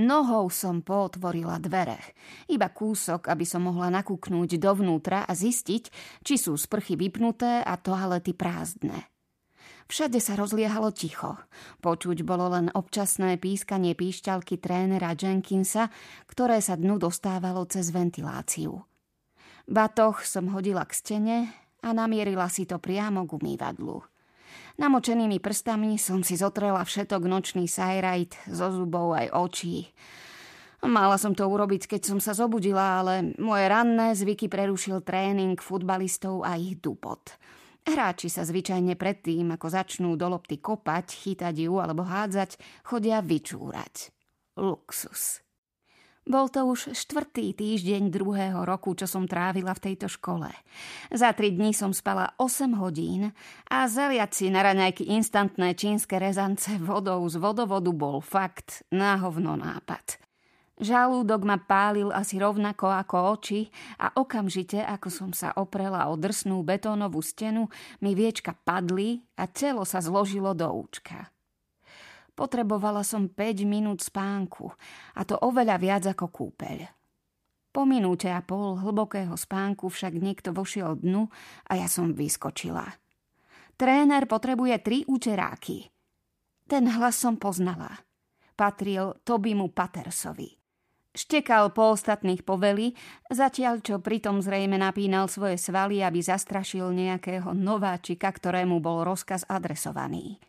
Nohou som pootvorila dvere. Iba kúsok, aby som mohla nakúknúť dovnútra a zistiť, či sú sprchy vypnuté a toalety prázdne. Všade sa rozliehalo ticho. Počuť bolo len občasné pískanie píšťalky trénera Jenkinsa, ktoré sa dnu dostávalo cez ventiláciu. Batoh som hodila k stene a namierila si to priamo k umývadlu. Namočenými prstami som si zotrela všetok nočný sajrajt zo zubov aj očí. Mala som to urobiť, keď som sa zobudila, ale moje ranné zvyky prerušil tréning futbalistov a ich dupot. Hráči sa zvyčajne predtým, ako začnú do lopty kopať, chytať ju alebo hádzať, chodia vyčúrať. Luxus. Bol to už štvrtý týždeň druhého roku, čo som trávila v tejto škole. Za tri dní som spala 8 hodín a zaliať si na raňajky instantné čínske rezance vodou z vodovodu bol fakt na hovno nápad. Žalúdok ma pálil asi rovnako ako oči a okamžite, ako som sa oprela o drsnú betónovú stenu, mi viečka padli a telo sa zložilo do účka. Potrebovala som 5 minút spánku a to oveľa viac ako kúpeľ. Po minúte a pol hlbokého spánku však niekto vošiel dnu a ja som vyskočila. Tréner potrebuje tri účeráky. Ten hlas som poznala. Patril Tobimu Patersovi. Štekal po ostatných poveli, zatiaľ čo pritom zrejme napínal svoje svaly, aby zastrašil nejakého nováčika, ktorému bol rozkaz adresovaný.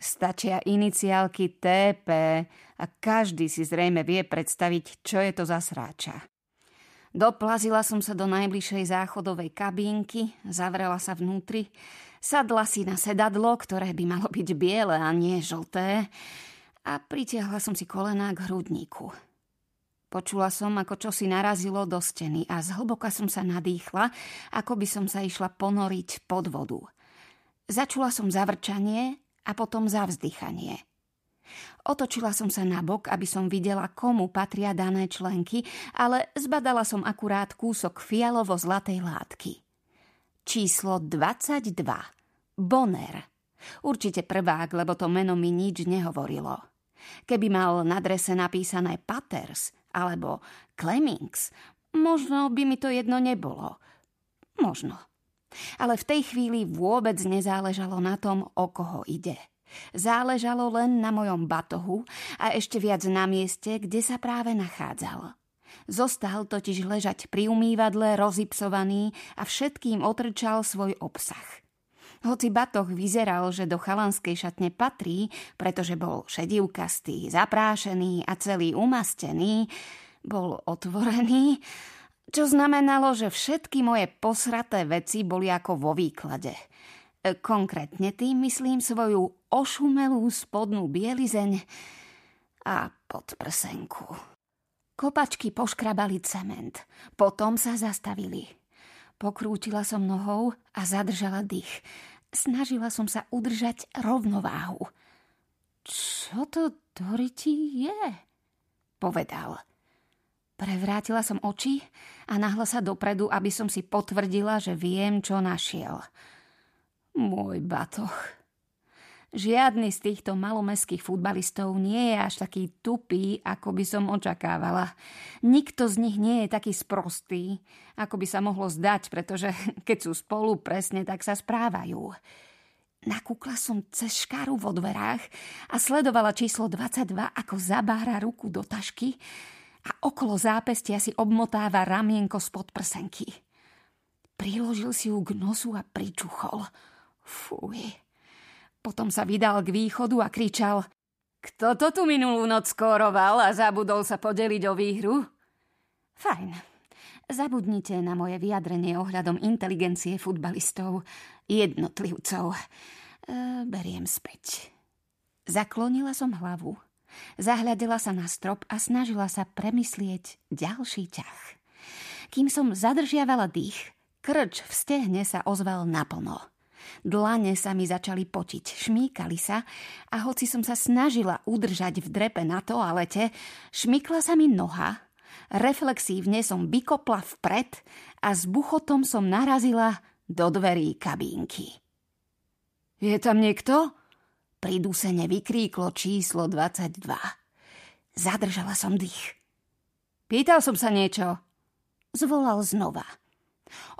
Stačia iniciálky TP a každý si zrejme vie predstaviť, čo je to za sráča. Doplazila som sa do najbližšej záchodovej kabínky, zavrela sa vnútri, sadla si na sedadlo, ktoré by malo byť biele a nie žlté, a pritiahla som si kolená k hrudníku. Počula som, ako čo si narazilo do steny a zhlboka som sa nadýchla, ako by som sa išla ponoriť pod vodu. Začula som zavrčanie a potom zavzdychanie. Otočila som sa na bok, aby som videla, komu patria dané členky, ale zbadala som akurát kúsok fialovo-zlatej látky. Číslo 22. Bonner. Určite prvák, lebo to meno mi nič nehovorilo. Keby mal na drese napísané Paters alebo Clemings, možno by mi to jedno nebolo. Možno. Ale v tej chvíli vôbec nezáležalo na tom, o koho ide. Záležalo len na mojom batohu a ešte viac na mieste, kde sa práve nachádzal. Zostal totiž ležať pri umývadle rozipsovaný a všetkým otrčal svoj obsah. Hoci batoh vyzeral, že do chalanskej šatne patrí, pretože bol šedivkastý, zaprášený a celý umastený, bol otvorený čo znamenalo, že všetky moje posraté veci boli ako vo výklade. E, konkrétne tým myslím svoju ošumelú spodnú bielizeň a podprsenku. Kopačky poškrabali cement, potom sa zastavili. Pokrútila som nohou a zadržala dých. Snažila som sa udržať rovnováhu. Čo to, Doriti, je? Povedal. Prevrátila som oči a nahla sa dopredu, aby som si potvrdila, že viem, čo našiel. Môj batoh. Žiadny z týchto malomeských futbalistov nie je až taký tupý, ako by som očakávala. Nikto z nich nie je taký sprostý, ako by sa mohlo zdať, pretože keď sú spolu presne, tak sa správajú. Nakúkla som cez škáru vo dverách a sledovala číslo 22, ako zabára ruku do tašky a okolo zápestia si obmotáva ramienko spod prsenky. Priložil si ju k nosu a pričuchol. Fuj. Potom sa vydal k východu a kričal Kto to tu minulú noc skóroval a zabudol sa podeliť o výhru? Fajn. Zabudnite na moje vyjadrenie ohľadom inteligencie futbalistov, jednotlivcov. E, beriem späť. Zaklonila som hlavu Zahľadila sa na strop a snažila sa premyslieť ďalší ťah. Kým som zadržiavala dých, krč v stehne sa ozval naplno. Dlane sa mi začali potiť, šmíkali sa a hoci som sa snažila udržať v drepe na toalete, šmykla sa mi noha, reflexívne som vykopla vpred a s buchotom som narazila do dverí kabínky. Je tam niekto? Pridusene vykríklo číslo 22. Zadržala som dých. Pýtal som sa niečo. Zvolal znova.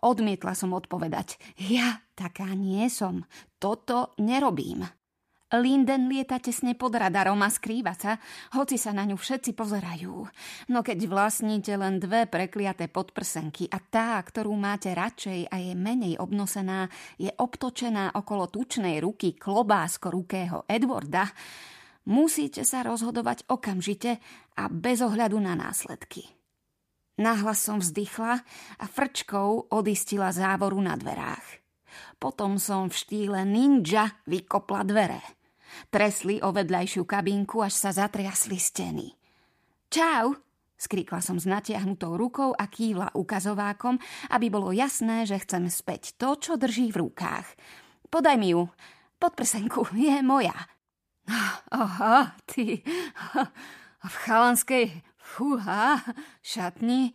Odmietla som odpovedať. Ja taká nie som. Toto nerobím. Linden lieta tesne pod radarom a skrýva sa, hoci sa na ňu všetci pozerajú. No keď vlastníte len dve prekliaté podprsenky a tá, ktorú máte radšej a je menej obnosená, je obtočená okolo tučnej ruky klobásko rukého Edwarda, musíte sa rozhodovať okamžite a bez ohľadu na následky. Nahlas som vzdychla a frčkou odistila závoru na dverách. Potom som v štýle ninja vykopla dvere. Tresli o vedľajšiu kabinku, až sa zatriasli steny. Čau, skrikla som s natiahnutou rukou a kývla ukazovákom, aby bolo jasné, že chcem späť to, čo drží v rukách. Podaj mi ju. Podprsenku je moja. Aha, ty. V chalanskej fúha šatni.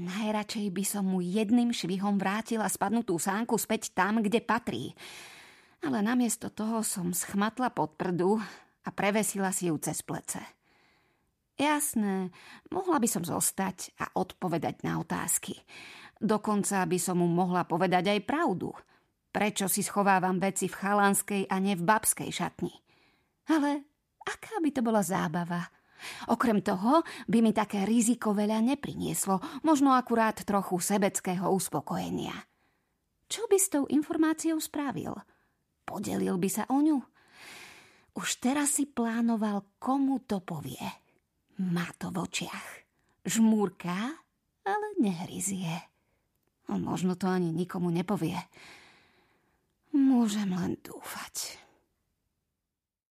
Najradšej by som mu jedným švihom vrátila spadnutú sánku späť tam, kde patrí ale namiesto toho som schmatla pod prdu a prevesila si ju cez plece. Jasné, mohla by som zostať a odpovedať na otázky. Dokonca by som mu mohla povedať aj pravdu. Prečo si schovávam veci v chalanskej a ne v babskej šatni? Ale aká by to bola zábava? Okrem toho by mi také riziko veľa neprinieslo, možno akurát trochu sebeckého uspokojenia. Čo by s tou informáciou spravil? Podelil by sa o ňu? Už teraz si plánoval, komu to povie. Má to v očiach. Žmúrka, ale nehryzie. Možno to ani nikomu nepovie. Môžem len dúfať.